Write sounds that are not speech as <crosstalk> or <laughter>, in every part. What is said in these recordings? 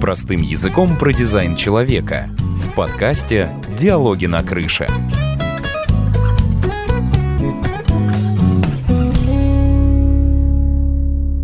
Простым языком про дизайн человека. В подкасте «Диалоги на крыше».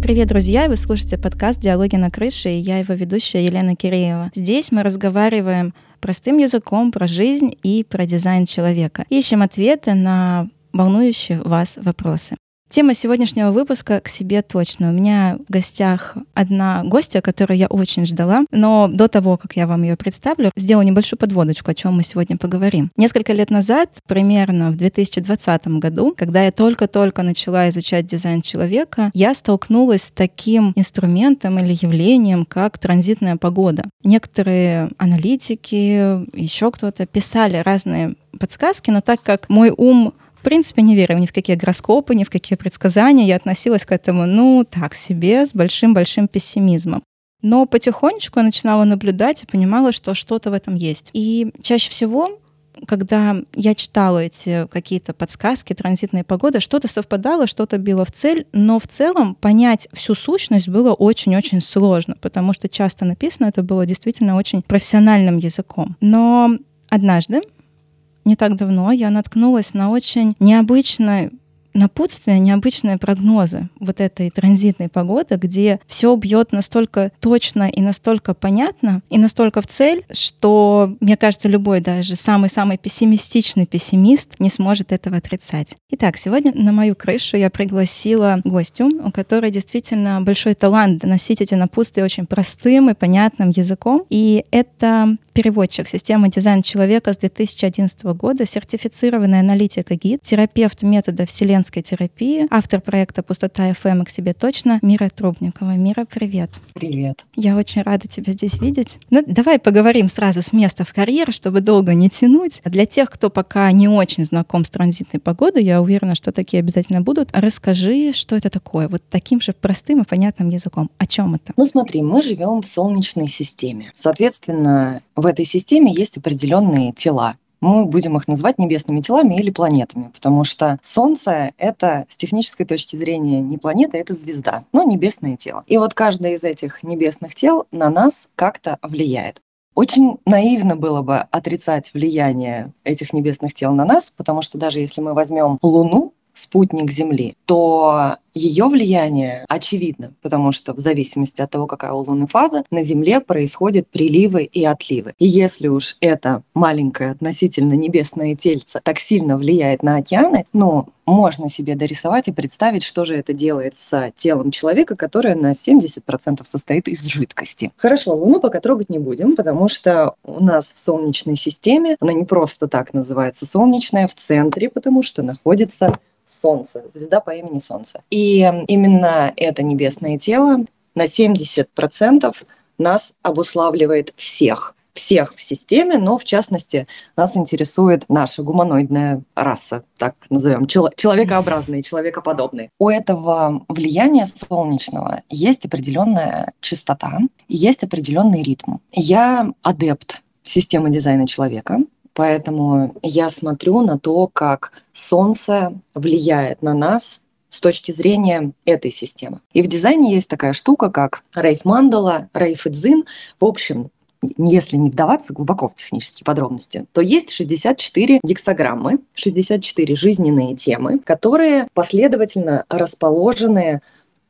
Привет, друзья! Вы слушаете подкаст «Диалоги на крыше» и я его ведущая Елена Киреева. Здесь мы разговариваем простым языком про жизнь и про дизайн человека. Ищем ответы на волнующие вас вопросы. Тема сегодняшнего выпуска к себе точно. У меня в гостях одна гостья, которую я очень ждала, но до того, как я вам ее представлю, сделаю небольшую подводочку, о чем мы сегодня поговорим. Несколько лет назад, примерно в 2020 году, когда я только-только начала изучать дизайн человека, я столкнулась с таким инструментом или явлением, как транзитная погода. Некоторые аналитики, еще кто-то писали разные подсказки, но так как мой ум принципе, не верила ни в какие гороскопы, ни в какие предсказания. Я относилась к этому, ну, так себе, с большим-большим пессимизмом. Но потихонечку я начинала наблюдать и понимала, что что-то в этом есть. И чаще всего когда я читала эти какие-то подсказки, транзитные погоды, что-то совпадало, что-то било в цель, но в целом понять всю сущность было очень-очень сложно, потому что часто написано это было действительно очень профессиональным языком. Но однажды не так давно я наткнулась на очень необычный напутствие, необычные прогнозы вот этой транзитной погоды, где все бьет настолько точно и настолько понятно, и настолько в цель, что, мне кажется, любой даже самый-самый пессимистичный пессимист не сможет этого отрицать. Итак, сегодня на мою крышу я пригласила гостю, у которой действительно большой талант доносить эти напутствия очень простым и понятным языком. И это переводчик системы дизайн человека с 2011 года, сертифицированный аналитик и гид, терапевт метода вселенской женской терапии, автор проекта «Пустота ФМ» к себе точно, Мира Трубникова. Мира, привет. Привет. Я очень рада тебя здесь видеть. Ну, давай поговорим сразу с места в карьер, чтобы долго не тянуть. Для тех, кто пока не очень знаком с транзитной погодой, я уверена, что такие обязательно будут. Расскажи, что это такое, вот таким же простым и понятным языком. О чем это? Ну смотри, мы живем в Солнечной системе. Соответственно, в этой системе есть определенные тела мы будем их называть небесными телами или планетами, потому что Солнце — это с технической точки зрения не планета, это звезда, но небесное тело. И вот каждое из этих небесных тел на нас как-то влияет. Очень наивно было бы отрицать влияние этих небесных тел на нас, потому что даже если мы возьмем Луну, спутник Земли, то ее влияние очевидно, потому что в зависимости от того, какая у Луны фаза, на Земле происходят приливы и отливы. И если уж это маленькое относительно небесное тельце так сильно влияет на океаны, ну, можно себе дорисовать и представить, что же это делает с телом человека, которое на 70% состоит из жидкости. Хорошо, Луну пока трогать не будем, потому что у нас в Солнечной системе, она не просто так называется солнечная, в центре, потому что находится Солнце, звезда по имени Солнце. И именно это небесное тело на 70% нас обуславливает всех всех в системе, но в частности нас интересует наша гуманоидная раса, так назовем, чело- человекообразные, человекоподобные. У этого влияния солнечного есть определенная частота, есть определенный ритм. Я адепт системы дизайна человека, Поэтому я смотрю на то, как Солнце влияет на нас с точки зрения этой системы. И в дизайне есть такая штука, как Рейф Мандала, Рейф Идзин. В общем, если не вдаваться глубоко в технические подробности, то есть 64 гексограммы, 64 жизненные темы, которые последовательно расположены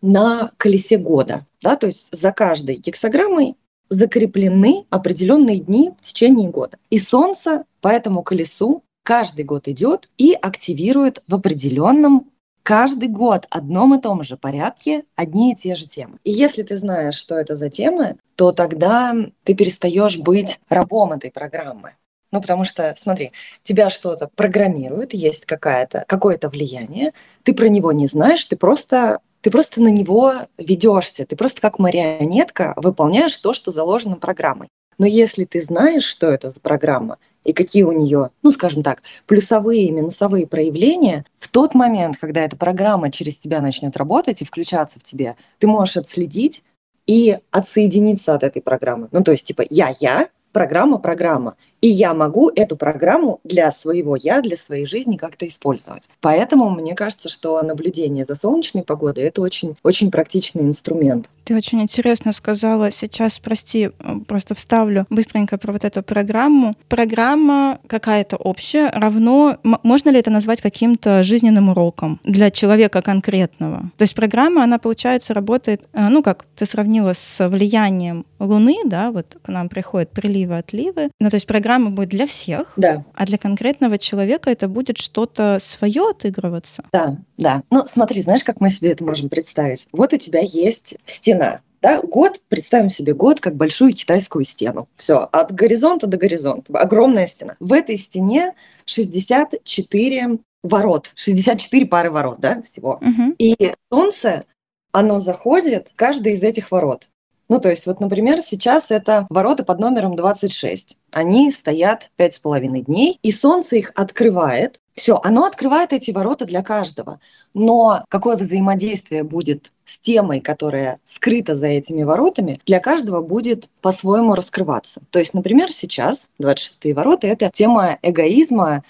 на колесе года. Да? То есть за каждой гексограммой закреплены определенные дни в течение года. И Солнце по этому колесу каждый год идет и активирует в определенном каждый год одном и том же порядке одни и те же темы. И если ты знаешь, что это за темы, то тогда ты перестаешь быть рабом этой программы. Ну, потому что, смотри, тебя что-то программирует, есть какая-то, какое-то влияние, ты про него не знаешь, ты просто ты просто на него ведешься, ты просто как марионетка выполняешь то, что заложено программой. Но если ты знаешь, что это за программа и какие у нее, ну, скажем так, плюсовые и минусовые проявления, в тот момент, когда эта программа через тебя начнет работать и включаться в тебе, ты можешь отследить и отсоединиться от этой программы. Ну, то есть, типа, я-я, программа – программа. И я могу эту программу для своего я, для своей жизни как-то использовать. Поэтому мне кажется, что наблюдение за солнечной погодой – это очень, очень практичный инструмент. Ты очень интересно сказала сейчас, прости, просто вставлю быстренько про вот эту программу. Программа какая-то общая, равно, можно ли это назвать каким-то жизненным уроком для человека конкретного? То есть программа, она, получается, работает, э, ну, как ты сравнила с влиянием Луны, да, вот к нам приходят приливы, отливы. Ну, то есть программа будет для всех, да. а для конкретного человека это будет что-то свое отыгрываться. Да, да. Ну, смотри, знаешь, как мы себе это можем представить? Вот у тебя есть стена, да, год, представим себе год как большую китайскую стену. Все, от горизонта до горизонта. Огромная стена. В этой стене 64 ворот, 64 пары ворот, да, всего. Угу. И солнце, оно заходит в каждый из этих ворот. Ну, то есть, вот, например, сейчас это ворота под номером 26. Они стоят пять с половиной дней, и солнце их открывает. Все, оно открывает эти ворота для каждого. Но какое взаимодействие будет с темой, которая скрыта за этими воротами, для каждого будет по-своему раскрываться. То есть, например, сейчас 26-е ворота – это тема эгоизма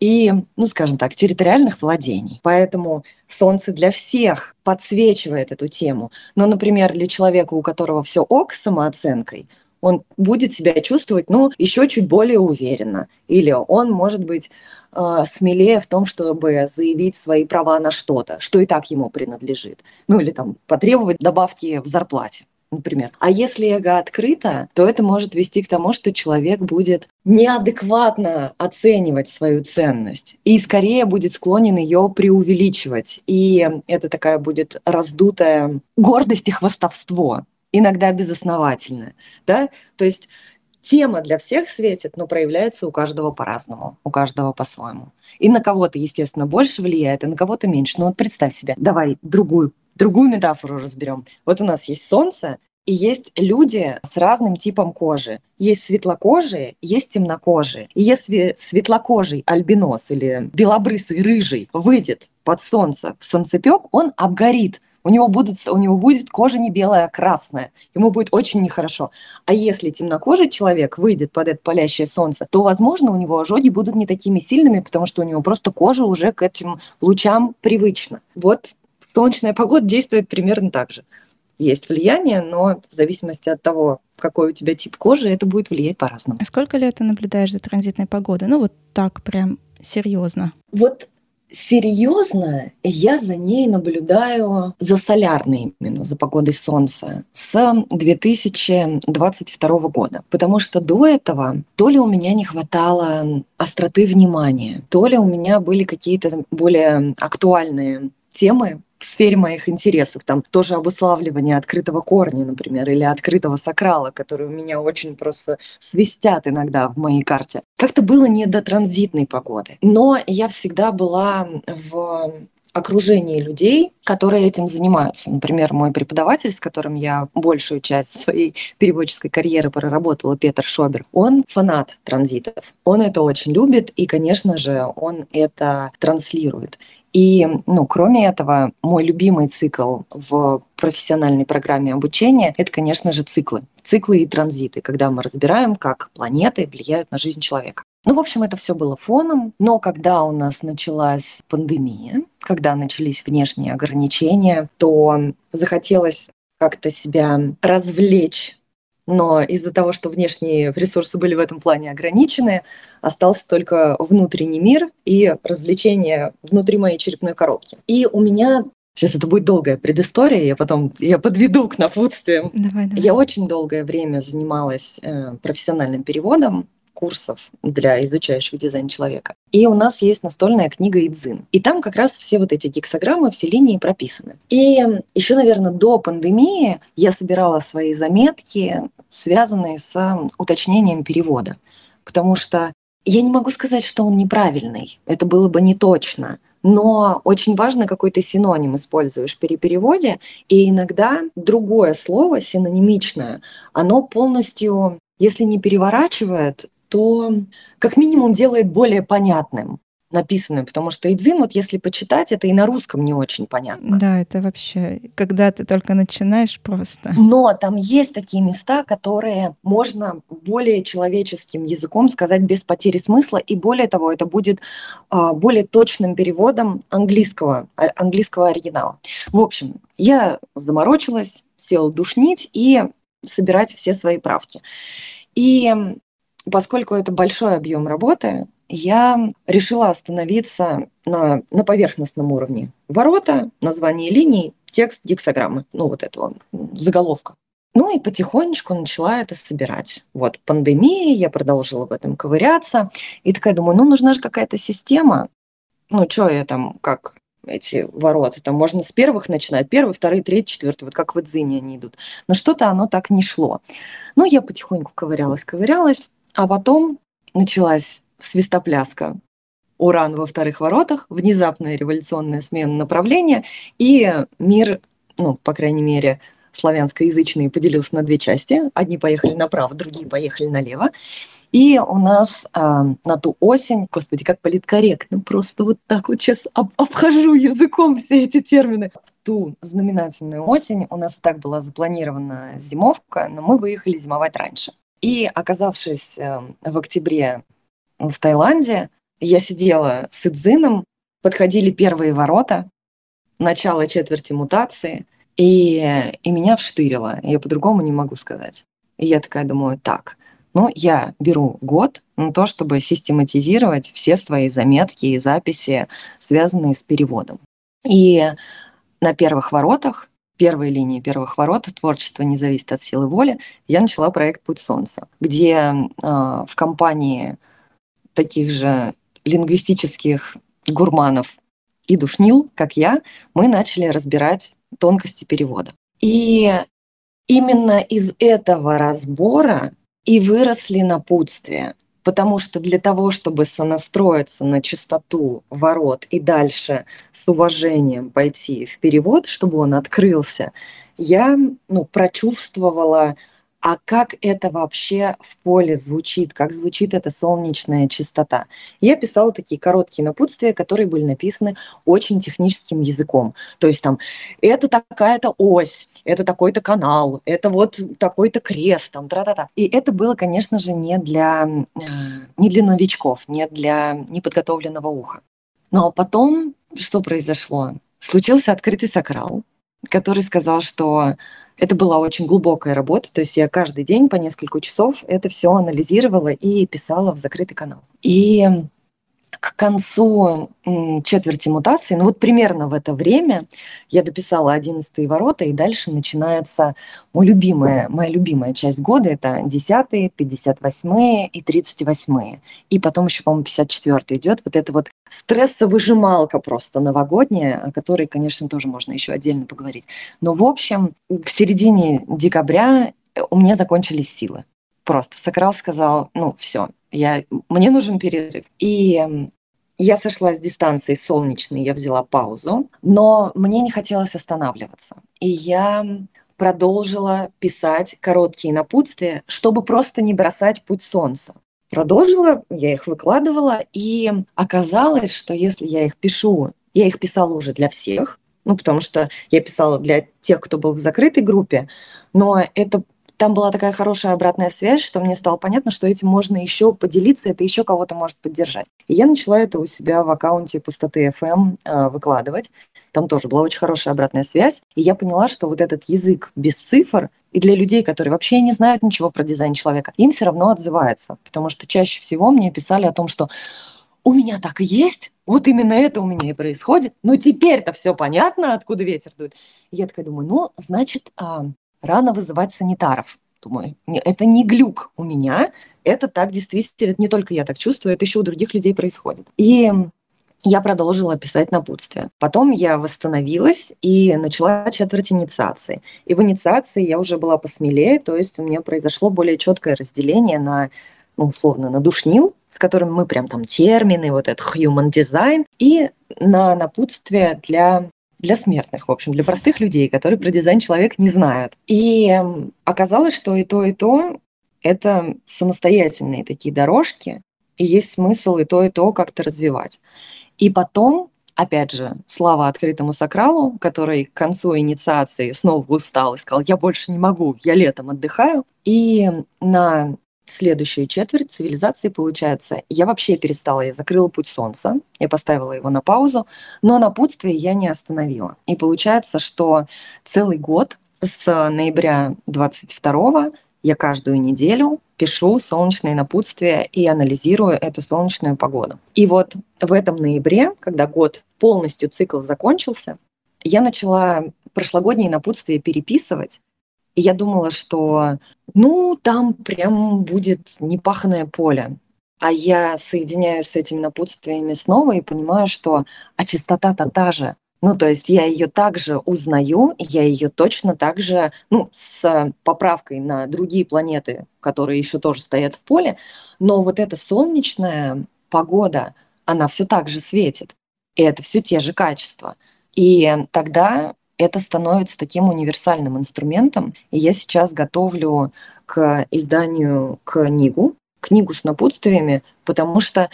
и, ну, скажем так, территориальных владений. Поэтому Солнце для всех подсвечивает эту тему. Но, например, для человека, у которого все ок с самооценкой, он будет себя чувствовать, ну, еще чуть более уверенно. Или он может быть э, смелее в том, чтобы заявить свои права на что-то, что и так ему принадлежит. Ну, или там потребовать добавки в зарплате например. А если эго открыто, то это может вести к тому, что человек будет неадекватно оценивать свою ценность и скорее будет склонен ее преувеличивать. И это такая будет раздутая гордость и хвастовство, иногда безосновательное. Да? То есть тема для всех светит, но проявляется у каждого по-разному, у каждого по-своему. И на кого-то, естественно, больше влияет, а на кого-то меньше. Но вот представь себе, давай другую другую метафору разберем. Вот у нас есть солнце, и есть люди с разным типом кожи. Есть светлокожие, есть темнокожие. И если светлокожий альбинос или белобрысый рыжий выйдет под солнце в солнцепек, он обгорит. У него, будут, у него будет кожа не белая, а красная. Ему будет очень нехорошо. А если темнокожий человек выйдет под это палящее солнце, то, возможно, у него ожоги будут не такими сильными, потому что у него просто кожа уже к этим лучам привычна. Вот солнечная погода действует примерно так же. Есть влияние, но в зависимости от того, какой у тебя тип кожи, это будет влиять по-разному. А сколько лет ты наблюдаешь за транзитной погодой? Ну вот так прям серьезно. Вот серьезно я за ней наблюдаю, за солярной именно, за погодой Солнца, с 2022 года. Потому что до этого то ли у меня не хватало остроты внимания, то ли у меня были какие-то более актуальные темы, сфере моих интересов. Там тоже обуславливание открытого корня, например, или открытого сакрала, которые у меня очень просто свистят иногда в моей карте. Как-то было не до транзитной погоды. Но я всегда была в окружении людей, которые этим занимаются. Например, мой преподаватель, с которым я большую часть своей переводческой карьеры проработала, Петр Шобер, он фанат транзитов. Он это очень любит, и, конечно же, он это транслирует. И, ну, кроме этого, мой любимый цикл в профессиональной программе обучения – это, конечно же, циклы. Циклы и транзиты, когда мы разбираем, как планеты влияют на жизнь человека. Ну, в общем, это все было фоном, но когда у нас началась пандемия, когда начались внешние ограничения, то захотелось как-то себя развлечь но из-за того, что внешние ресурсы были в этом плане ограничены, остался только внутренний мир и развлечения внутри моей черепной коробки. И у меня Сейчас это будет долгая предыстория, я потом я подведу к напутствиям. Давай, давай. Я очень долгое время занималась э, профессиональным переводом курсов для изучающих дизайн человека. И у нас есть настольная книга Идзин. И там как раз все вот эти гексограммы, все линии прописаны. И еще, наверное, до пандемии я собирала свои заметки, связанные с уточнением перевода. Потому что я не могу сказать, что он неправильный. Это было бы не точно. Но очень важно, какой ты синоним используешь при переводе. И иногда другое слово, синонимичное, оно полностью, если не переворачивает, то как минимум делает более понятным. написаны, потому что Идзин, вот если почитать, это и на русском не очень понятно. Да, это вообще, когда ты только начинаешь просто. Но там есть такие места, которые можно более человеческим языком сказать без потери смысла, и более того, это будет а, более точным переводом английского, а, английского оригинала. В общем, я заморочилась, села душнить и собирать все свои правки. И поскольку это большой объем работы, я решила остановиться на, на поверхностном уровне. Ворота, название линий, текст гексограммы, ну вот этого заголовка. Ну и потихонечку начала это собирать. Вот пандемия, я продолжила в этом ковыряться. И такая думаю, ну нужна же какая-то система. Ну что я там, как эти ворота. Там можно с первых начинать. Первый, второй, третий, четвертый. Вот как в Эдзине они идут. Но что-то оно так не шло. Ну, я потихоньку ковырялась, ковырялась. А потом началась свистопляска. Уран во вторых воротах, внезапная революционная смена направления, и мир, ну, по крайней мере, славянскоязычный поделился на две части. Одни поехали направо, другие поехали налево. И у нас э, на ту осень, господи, как политкорректно, просто вот так вот сейчас об, обхожу языком все эти термины. В ту знаменательную осень у нас и так была запланирована зимовка, но мы выехали зимовать раньше. И оказавшись э, в октябре в Таиланде, я сидела с Идзином, подходили первые ворота, начало четверти мутации, и, и меня вштырило. Я по-другому не могу сказать. И я такая думаю, так, ну, я беру год на то, чтобы систематизировать все свои заметки и записи, связанные с переводом. И на первых воротах, первой линии первых ворот «Творчество не зависит от силы воли», я начала проект «Путь солнца», где э, в компании таких же лингвистических гурманов и душнил, как я, мы начали разбирать тонкости перевода. И именно из этого разбора и выросли напутствия, потому что для того, чтобы сонастроиться на чистоту ворот и дальше с уважением пойти в перевод, чтобы он открылся, я ну, прочувствовала а как это вообще в поле звучит, как звучит эта солнечная чистота. Я писала такие короткие напутствия, которые были написаны очень техническим языком. То есть там, это такая-то ось, это такой-то канал, это вот такой-то крест, там, тра-та-та. И это было, конечно же, не для, э, не для новичков, не для неподготовленного уха. Но потом что произошло? Случился открытый сакрал, который сказал, что это была очень глубокая работа, то есть я каждый день по несколько часов это все анализировала и писала в закрытый канал. И к концу четверти мутации, ну вот примерно в это время я дописала 11 ворота, и дальше начинается мой любимая, моя любимая часть года, это 10, 58 и 38. И потом еще, по-моему, 54 идет вот это вот стрессовыжималка просто новогодняя, о которой, конечно, тоже можно еще отдельно поговорить. Но, в общем, в середине декабря у меня закончились силы. Просто Сокрал сказал, ну, все, я, мне нужен перерыв. И я сошла с дистанции солнечной, я взяла паузу, но мне не хотелось останавливаться. И я продолжила писать короткие напутствия, чтобы просто не бросать путь солнца. Продолжила, я их выкладывала, и оказалось, что если я их пишу, я их писала уже для всех, ну, потому что я писала для тех, кто был в закрытой группе, но это там была такая хорошая обратная связь, что мне стало понятно, что этим можно еще поделиться, это еще кого-то может поддержать. И я начала это у себя в аккаунте пустоты FM э, выкладывать. Там тоже была очень хорошая обратная связь. И я поняла, что вот этот язык без цифр и для людей, которые вообще не знают ничего про дизайн человека, им все равно отзывается. Потому что чаще всего мне писали о том, что у меня так и есть, вот именно это у меня и происходит. Но теперь-то все понятно, откуда ветер дует. И я такая думаю, ну, значит, а, рано вызывать санитаров. Думаю, это не глюк у меня, это так действительно, это не только я так чувствую, это еще у других людей происходит. И я продолжила писать напутствие. Потом я восстановилась и начала четверть инициации. И в инициации я уже была посмелее, то есть у меня произошло более четкое разделение на, ну, условно, на душнил, с которым мы прям там термины, вот этот human design, и на напутствие для для смертных, в общем, для простых людей, которые про дизайн человек не знают. И оказалось, что и то, и то это самостоятельные такие дорожки, и есть смысл и то, и то как-то развивать. И потом, опять же, слава открытому сакралу, который к концу инициации снова устал и сказал, я больше не могу, я летом отдыхаю. И на следующую четверть цивилизации, получается, я вообще перестала, я закрыла путь солнца, я поставила его на паузу, но напутствие я не остановила. И получается, что целый год с ноября 22 я каждую неделю пишу солнечные напутствия и анализирую эту солнечную погоду. И вот в этом ноябре, когда год полностью цикл закончился, я начала прошлогодние напутствия переписывать, и я думала, что ну, там прям будет непаханное поле. А я соединяюсь с этими напутствиями снова и понимаю, что а чистота-то та же. Ну, то есть я ее также узнаю, я ее точно так же, ну, с поправкой на другие планеты, которые еще тоже стоят в поле, но вот эта солнечная погода, она все так же светит, и это все те же качества. И тогда это становится таким универсальным инструментом. И я сейчас готовлю к изданию книгу, книгу с напутствиями, потому что,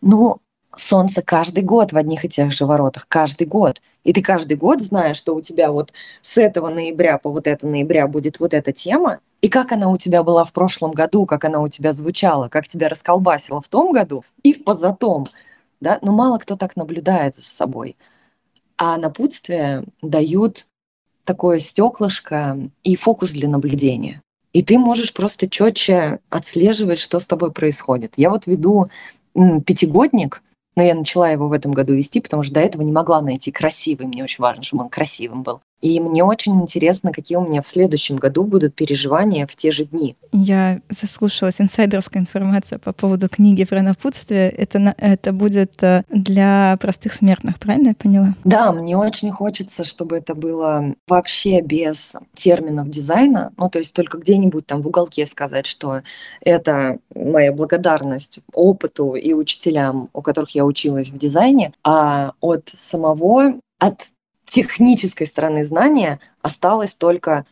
ну, солнце каждый год в одних и тех же воротах, каждый год. И ты каждый год знаешь, что у тебя вот с этого ноября по вот это ноября будет вот эта тема, и как она у тебя была в прошлом году, как она у тебя звучала, как тебя расколбасила в том году и в позатом. Да? Но мало кто так наблюдает за собой. А напутствия дают такое стеклышко и фокус для наблюдения. И ты можешь просто четче отслеживать, что с тобой происходит. Я вот веду пятигодник, но я начала его в этом году вести, потому что до этого не могла найти красивый. Мне очень важно, чтобы он красивым был. И мне очень интересно, какие у меня в следующем году будут переживания в те же дни. Я заслушалась инсайдерская информация по поводу книги про напутствие. Это, это будет э, для простых смертных, правильно я поняла? Да, мне очень хочется, чтобы это было вообще без терминов дизайна. Ну, то есть только где-нибудь там в уголке сказать, что это моя благодарность опыту и учителям, у которых я училась в дизайне, а от самого от технической стороны знания осталось только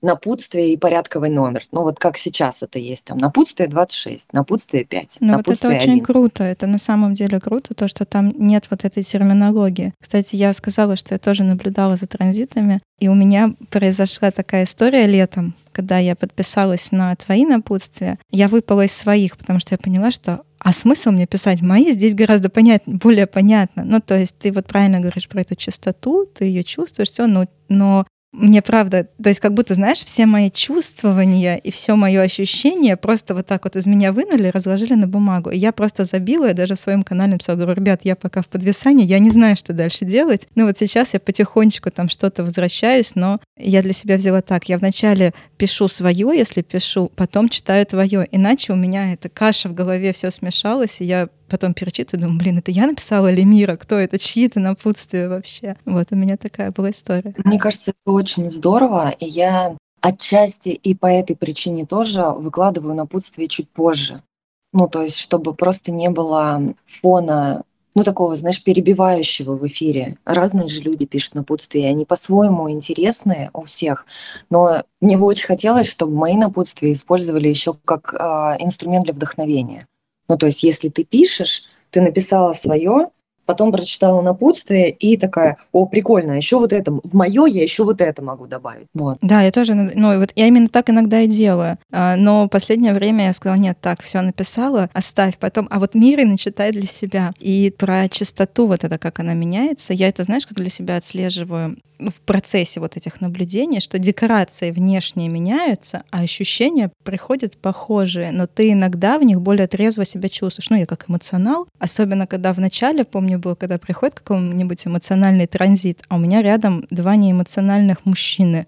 напутствие и порядковый номер. Ну вот как сейчас это есть, там напутствие 26, напутствие 5, ну, вот это 1. очень круто, это на самом деле круто, то, что там нет вот этой терминологии. Кстати, я сказала, что я тоже наблюдала за транзитами, и у меня произошла такая история летом, когда я подписалась на твои напутствия, я выпала из своих, потому что я поняла, что а смысл мне писать мои здесь гораздо понят, более понятно. Ну, то есть ты вот правильно говоришь про эту частоту, ты ее чувствуешь, все, но, но мне правда, то есть как будто, знаешь, все мои чувствования и все мое ощущение просто вот так вот из меня вынули, разложили на бумагу. И я просто забила, я даже в своем канале написала, говорю, ребят, я пока в подвисании, я не знаю, что дальше делать. Ну вот сейчас я потихонечку там что-то возвращаюсь, но я для себя взяла так, я вначале пишу свое, если пишу, потом читаю твое, иначе у меня эта каша в голове все смешалась, и я потом перечитываю, думаю, блин, это я написала или Мира? Кто это? Чьи это напутствия вообще? Вот у меня такая была история. Мне кажется, это очень здорово, и я отчасти и по этой причине тоже выкладываю напутствие чуть позже. Ну, то есть, чтобы просто не было фона ну, такого, знаешь, перебивающего в эфире. Разные же люди пишут напутствия, они по-своему интересные у всех. Но мне бы очень хотелось, чтобы мои напутствия использовали еще как э, инструмент для вдохновения. Ну, то есть, если ты пишешь, ты написала свое, потом прочитала напутствие и такая, о, прикольно, еще вот это, в мое я еще вот это могу добавить. Вот. Да, я тоже, ну, вот я именно так иногда и делаю. А, но последнее время я сказала, нет, так, все написала, оставь потом, а вот мир и начитай для себя. И про чистоту вот это, как она меняется, я это, знаешь, как для себя отслеживаю в процессе вот этих наблюдений, что декорации внешние меняются, а ощущения приходят похожие, но ты иногда в них более трезво себя чувствуешь. Ну, я как эмоционал, особенно когда в начале, помню, было, когда приходит какой-нибудь эмоциональный транзит, а у меня рядом два неэмоциональных мужчины.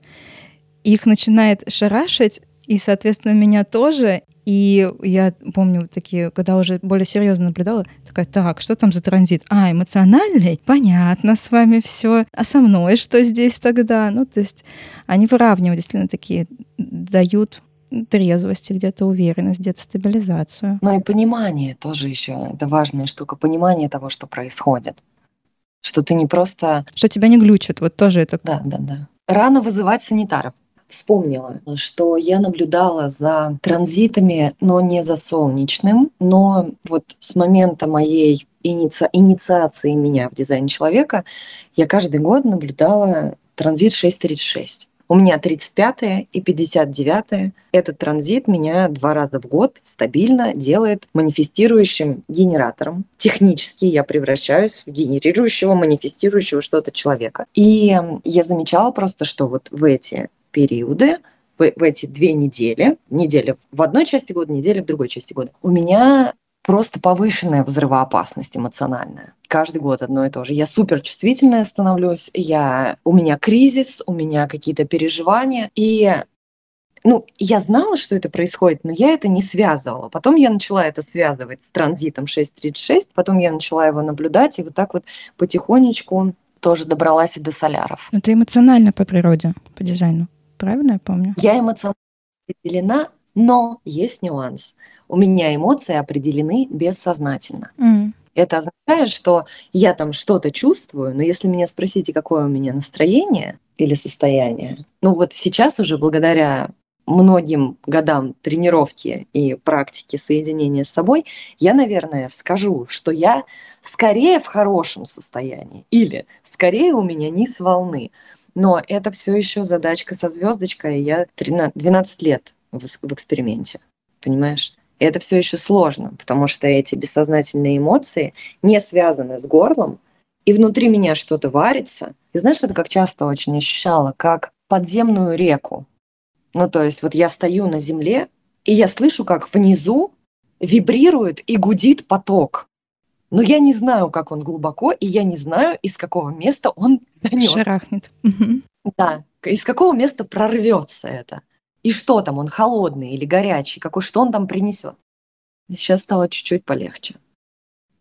Их начинает шарашить, и, соответственно, меня тоже. И я помню такие, когда уже более серьезно наблюдала, такая, так, что там за транзит? А, эмоциональный? Понятно, с вами все. А со мной что здесь тогда? Ну, то есть они выравнивают, действительно, такие, дают трезвости, где-то уверенность, где-то стабилизацию. Ну и понимание тоже еще. Это важная штука. Понимание того, что происходит. Что ты не просто... Что тебя не глючит, вот тоже это... Да, да, да. Рано вызывать санитаров. вспомнила, что я наблюдала за транзитами, но не за солнечным, но вот с момента моей иници... инициации меня в дизайн человека я каждый год наблюдала транзит 636. У меня 35 и 59 Этот транзит меня два раза в год стабильно делает манифестирующим генератором. Технически я превращаюсь в генерирующего, манифестирующего что-то человека. И я замечала просто, что вот в эти периоды в, в эти две недели, неделя в одной части года, неделя в другой части года, у меня просто повышенная взрывоопасность эмоциональная. Каждый год одно и то же. Я супер чувствительная становлюсь, я, у меня кризис, у меня какие-то переживания. И ну, я знала, что это происходит, но я это не связывала. Потом я начала это связывать с транзитом 636, потом я начала его наблюдать, и вот так вот потихонечку тоже добралась и до соляров. Но ты эмоционально по природе, по дизайну, правильно я помню? Я эмоционально определена, но есть нюанс у меня эмоции определены бессознательно. Mm. Это означает, что я там что-то чувствую, но если меня спросите, какое у меня настроение или состояние, ну вот сейчас уже благодаря многим годам тренировки и практики соединения с собой, я, наверное, скажу, что я скорее в хорошем состоянии или скорее у меня низ волны. Но это все еще задачка со звездочкой, я 13, 12 лет в, в эксперименте, понимаешь? И это все еще сложно, потому что эти бессознательные эмоции не связаны с горлом, и внутри меня что-то варится. И знаешь, это как часто очень ощущала, как подземную реку. Ну, то есть вот я стою на земле, и я слышу, как внизу вибрирует и гудит поток. Но я не знаю, как он глубоко, и я не знаю, из какого места он донет. Шарахнет. Да, из какого места прорвется это. И что там, он холодный или горячий, какой, что он там принесет. Сейчас стало чуть-чуть полегче.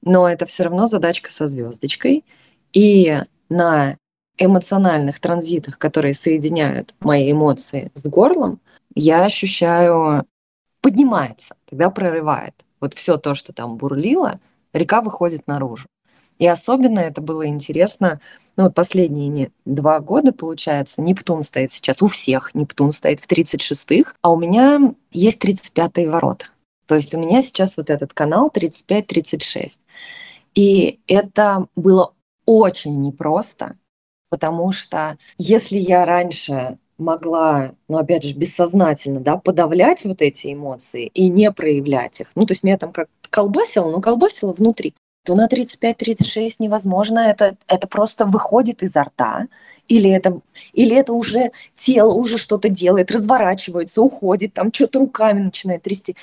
Но это все равно задачка со звездочкой. И на эмоциональных транзитах, которые соединяют мои эмоции с горлом, я ощущаю, поднимается, когда прорывает. Вот все то, что там бурлило, река выходит наружу. И особенно это было интересно, ну вот последние два года, получается, Нептун стоит сейчас у всех, Нептун стоит в 36-х, а у меня есть 35-е ворота. То есть у меня сейчас вот этот канал 35-36. И это было очень непросто, потому что если я раньше могла, ну, опять же, бессознательно, да, подавлять вот эти эмоции и не проявлять их. Ну, то есть меня там как колбасило, но колбасило внутри то на 35-36 невозможно, это, это просто выходит изо рта, или это, или это уже тело уже что-то делает, разворачивается, уходит, там что-то руками начинает трясти.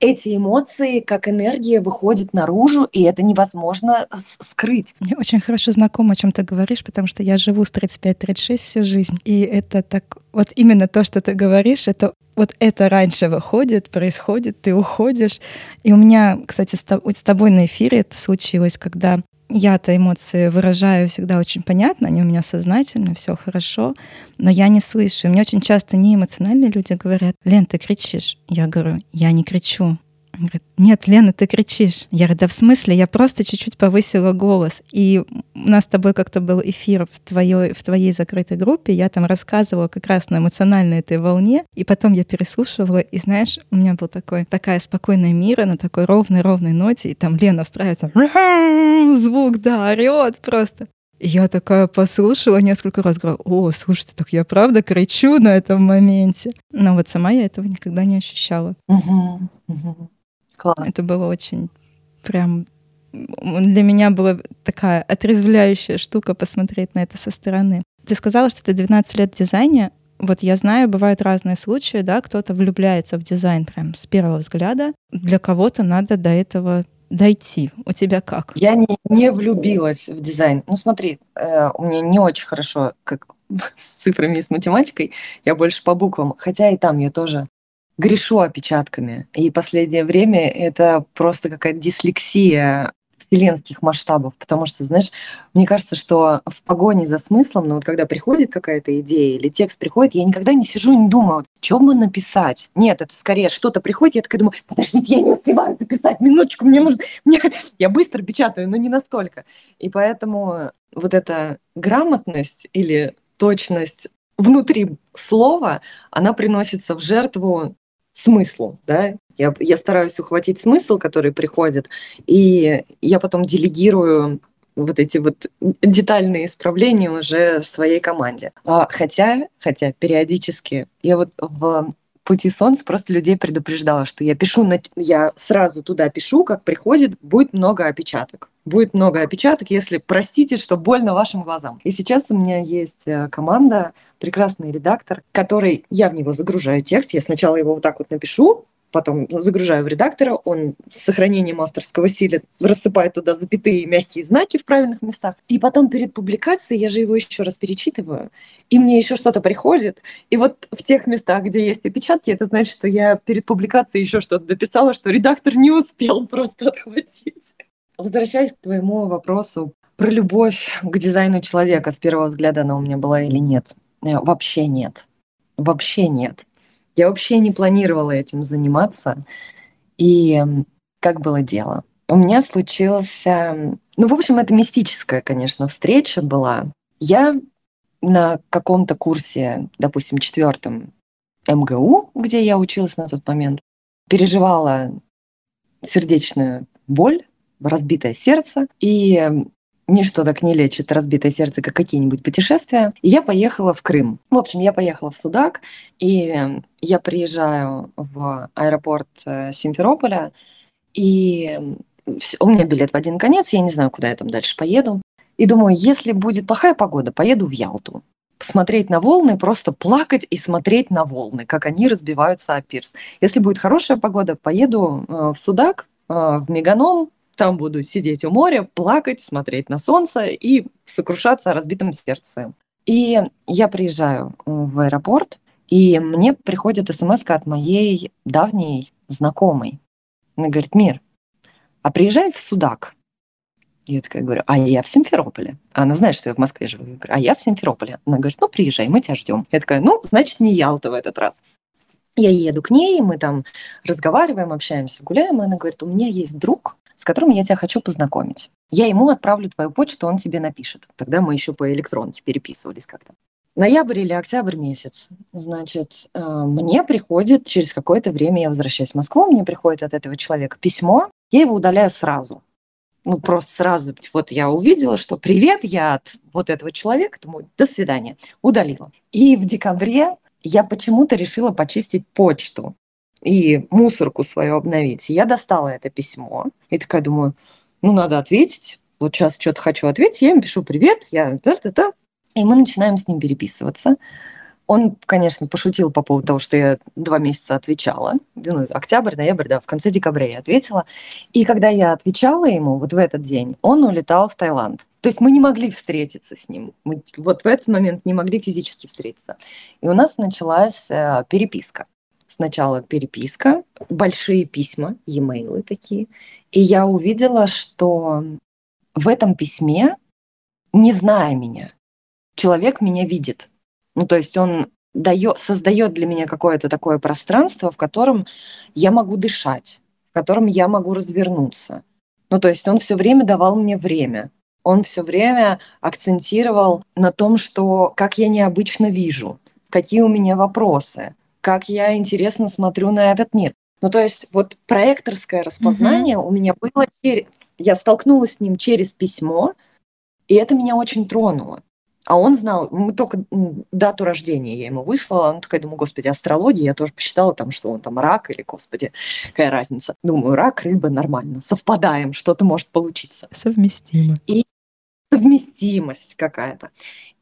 Эти эмоции, как энергия, выходят наружу, и это невозможно скрыть. Мне очень хорошо знакомо, о чем ты говоришь, потому что я живу с 35-36 всю жизнь. И это так, вот именно то, что ты говоришь, это вот это раньше выходит, происходит, ты уходишь. И у меня, кстати, с тобой на эфире это случилось, когда я-то эмоции выражаю всегда очень понятно, они у меня сознательно, все хорошо, но я не слышу. Мне очень часто неэмоциональные люди говорят, Лен, ты кричишь. Я говорю, я не кричу. Он говорит, нет, Лена, ты кричишь. Я говорю, да в смысле? Я просто чуть-чуть повысила голос. И у нас с тобой как-то был эфир в твоей, в твоей закрытой группе. Я там рассказывала как раз на эмоциональной этой волне. И потом я переслушивала. И знаешь, у меня был такой, такая спокойная мира на такой ровной-ровной ноте. И там Лена встраивается. Звук, да, орет просто. Я такая послушала несколько раз, говорю, о, слушайте, так я правда кричу на этом моменте. Но вот сама я этого никогда не ощущала. Угу, угу. Класс. Это было очень прям для меня была такая отрезвляющая штука посмотреть на это со стороны. Ты сказала, что ты 12 лет в дизайне. Вот я знаю, бывают разные случаи, да, кто-то влюбляется в дизайн прям с первого взгляда. Для кого-то надо до этого дойти. У тебя как? Я не, не влюбилась в дизайн. Ну смотри, э, у меня не очень хорошо как <laughs> с цифрами и с математикой. Я больше по буквам. Хотя и там я тоже грешу опечатками. И последнее время это просто какая-то дислексия вселенских масштабов, потому что, знаешь, мне кажется, что в погоне за смыслом, ну вот когда приходит какая-то идея или текст приходит, я никогда не сижу и не думаю, что бы написать. Нет, это скорее что-то приходит, я такая думаю, подождите, я не успеваю записать, минуточку, мне нужно... Мне... Я быстро печатаю, но не настолько. И поэтому вот эта грамотность или точность внутри слова, она приносится в жертву смыслу, да, я, я стараюсь ухватить смысл, который приходит, и я потом делегирую вот эти вот детальные исправления уже своей команде. А, хотя, хотя периодически я вот в пути солнца просто людей предупреждала, что я пишу, на, я сразу туда пишу, как приходит, будет много опечаток. Будет много опечаток, если простите, что больно вашим глазам. И сейчас у меня есть э, команда, прекрасный редактор, который я в него загружаю текст. Я сначала его вот так вот напишу, потом загружаю в редактора, он с сохранением авторского стиля рассыпает туда запятые мягкие знаки в правильных местах. И потом перед публикацией я же его еще раз перечитываю, и мне еще что-то приходит. И вот в тех местах, где есть опечатки, это значит, что я перед публикацией еще что-то дописала, что редактор не успел просто отхватить. Возвращаясь к твоему вопросу про любовь <laughs> к дизайну человека, с первого взгляда она у меня была или нет? Э, вообще нет. Вообще нет. Я вообще не планировала этим заниматься. И как было дело? У меня случился... Ну, в общем, это мистическая, конечно, встреча была. Я на каком-то курсе, допустим, четвертом МГУ, где я училась на тот момент, переживала сердечную боль, разбитое сердце, и ничто так не лечит разбитое сердце, как какие-нибудь путешествия. И я поехала в Крым. В общем, я поехала в Судак, и я приезжаю в аэропорт э, Симферополя, и у меня билет в один конец, я не знаю, куда я там дальше поеду. И думаю, если будет плохая погода, поеду в Ялту. Посмотреть на волны, просто плакать и смотреть на волны, как они разбиваются о пирс. Если будет хорошая погода, поеду э, в Судак, э, в Меганом, там буду сидеть у моря, плакать, смотреть на солнце и сокрушаться о разбитом сердце. И я приезжаю в аэропорт, и мне приходит смс от моей давней знакомой. Она говорит, Мир, а приезжай в Судак. Я такая говорю, а я в Симферополе. Она знает, что я в Москве живу. Я говорю, а я в Симферополе. Она говорит, ну, приезжай, мы тебя ждем. Я такая, ну, значит, не Ялта в этот раз. Я еду к ней, мы там разговариваем, общаемся, гуляем, и она говорит, у меня есть друг, с которым я тебя хочу познакомить. Я ему отправлю твою почту, он тебе напишет. Тогда мы еще по электронке переписывались как-то. Ноябрь или октябрь месяц. Значит, э, мне приходит через какое-то время, я возвращаюсь в Москву, мне приходит от этого человека письмо, я его удаляю сразу. Ну, просто сразу. Вот я увидела, что привет, я от вот этого человека, думаю, до свидания. Удалила. И в декабре я почему-то решила почистить почту и мусорку свою обновить. Я достала это письмо и такая думаю, ну, надо ответить. Вот сейчас что-то хочу ответить. Я ему пишу привет, я та-та-та. И мы начинаем с ним переписываться. Он, конечно, пошутил по поводу того, что я два месяца отвечала. Ну, октябрь, ноябрь, да, в конце декабря я ответила. И когда я отвечала ему вот в этот день, он улетал в Таиланд. То есть мы не могли встретиться с ним. Мы вот в этот момент не могли физически встретиться. И у нас началась э, переписка сначала переписка, большие письма, e-mail такие, и я увидела, что в этом письме, не зная меня, человек меня видит. Ну, то есть он дает, создает для меня какое-то такое пространство, в котором я могу дышать, в котором я могу развернуться. Ну, то есть он все время давал мне время. Он все время акцентировал на том, что как я необычно вижу, какие у меня вопросы, как я интересно смотрю на этот мир. Ну, то есть вот проекторское распознание mm-hmm. у меня было... Я столкнулась с ним через письмо, и это меня очень тронуло. А он знал, мы только дату рождения я ему выслала, он такая, думаю, господи, астрология, я тоже посчитала там, что он там рак или, господи, какая разница. Думаю, рак, рыба, нормально, совпадаем, что-то может получиться. Совместимо. И совместимость какая-то.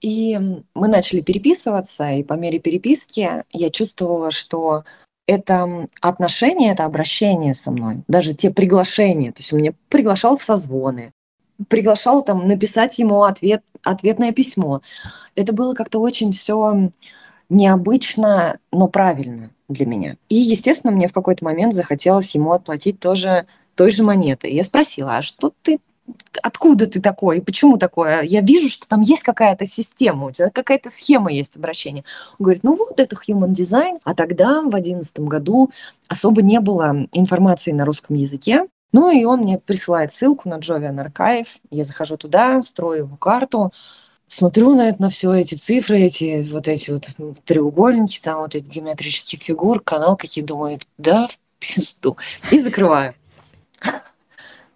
И мы начали переписываться, и по мере переписки я чувствовала, что это отношение, это обращение со мной, даже те приглашения, то есть он меня приглашал в созвоны, приглашал там написать ему ответ, ответное письмо. Это было как-то очень все необычно, но правильно для меня. И, естественно, мне в какой-то момент захотелось ему отплатить тоже той же монетой. Я спросила, а что ты откуда ты такой, почему такое? Я вижу, что там есть какая-то система, у тебя какая-то схема есть обращения. Он говорит, ну вот это human design, а тогда в одиннадцатом году особо не было информации на русском языке, ну и он мне присылает ссылку на Jovian Archive, я захожу туда, строю его карту, смотрю на это, на все эти цифры, эти вот эти вот треугольники, там вот эти геометрические фигуры, канал какие, думаю, да, в пизду. И закрываю.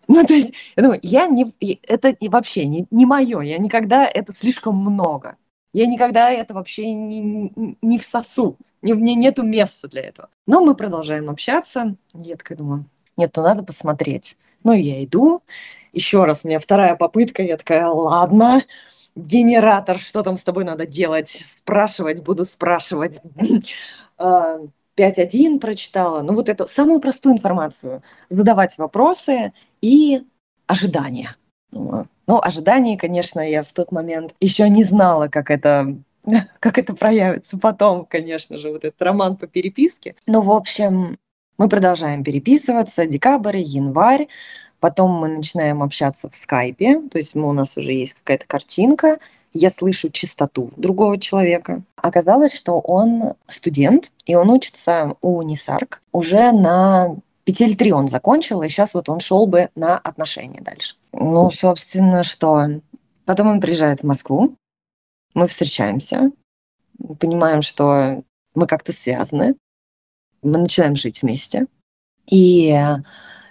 Ну, то есть, думаю, я не, это вообще не, не мое, я никогда, это слишком много. Я никогда это вообще не, не всосу. У меня нету места для этого. Но мы продолжаем общаться. Я такая думаю, нет, ну надо посмотреть. Ну, я иду. Еще раз, у меня вторая попытка. Я такая, ладно, генератор, что там с тобой надо делать? Спрашивать, буду спрашивать. <laughs> 5.1 а, прочитала. Ну, вот эту самую простую информацию. Задавать вопросы и ожидания. Ну, ожидания, конечно, я в тот момент еще не знала, как это <laughs> как это проявится потом, конечно же, вот этот роман по переписке. Ну, в общем, мы продолжаем переписываться, декабрь, январь, потом мы начинаем общаться в скайпе, то есть мы, у нас уже есть какая-то картинка, я слышу чистоту другого человека. Оказалось, что он студент, и он учится у НИСАРК уже на петель 3 он закончил, и сейчас вот он шел бы на отношения дальше. Ну, собственно, что... Потом он приезжает в Москву, мы встречаемся, понимаем, что мы как-то связаны, мы начинаем жить вместе. И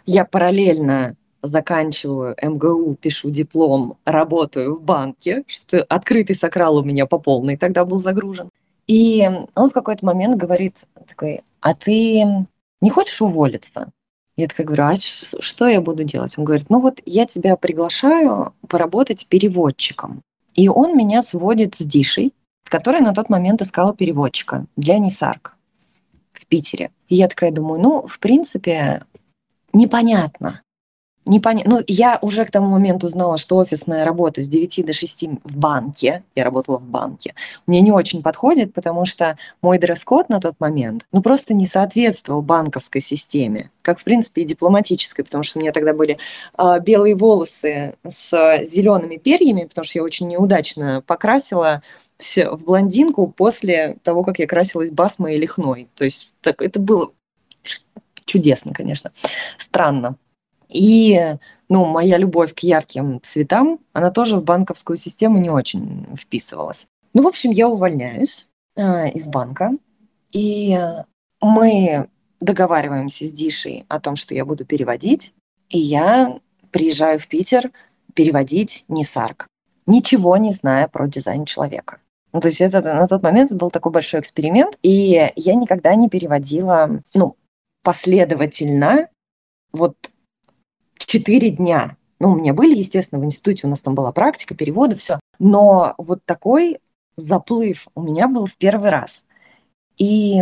я параллельно заканчиваю МГУ, пишу диплом, работаю в банке, что открытый сакрал у меня по полной тогда был загружен. И он в какой-то момент говорит такой, а ты не хочешь уволиться? Я такая говорю, а что я буду делать? Он говорит, ну вот я тебя приглашаю поработать переводчиком. И он меня сводит с Дишей, которая на тот момент искала переводчика для Нисарк в Питере. И я такая думаю, ну, в принципе, непонятно. Непонятно. Ну, я уже к тому моменту знала, что офисная работа с 9 до 6 в банке, я работала в банке, мне не очень подходит, потому что мой дресс-код на тот момент, ну, просто не соответствовал банковской системе, как, в принципе, и дипломатической, потому что у меня тогда были э, белые волосы с зелеными перьями, потому что я очень неудачно покрасила в блондинку после того, как я красилась басмой или хной. То есть так, это было чудесно, конечно. Странно. И ну, моя любовь к ярким цветам, она тоже в банковскую систему не очень вписывалась. Ну, в общем, я увольняюсь э, из банка, и мы договариваемся с Дишей о том, что я буду переводить, и я приезжаю в Питер переводить Нисарк, ничего не зная про дизайн человека. Ну, то есть это на тот момент был такой большой эксперимент, и я никогда не переводила, ну, последовательно вот четыре дня. Ну, у меня были, естественно, в институте у нас там была практика, переводы, все. Но вот такой заплыв у меня был в первый раз. И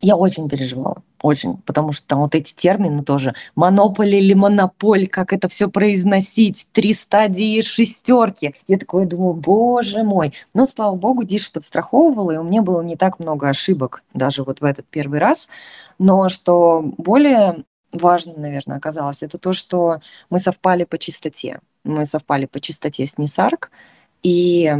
я очень переживала, очень, потому что там вот эти термины тоже, монополи или монополь, как это все произносить, три стадии шестерки. Я такое думаю, боже мой. Но, слава богу, Диш подстраховывала, и у меня было не так много ошибок даже вот в этот первый раз. Но что более важным, наверное, оказалось, это то, что мы совпали по чистоте. Мы совпали по чистоте с Нисарк, и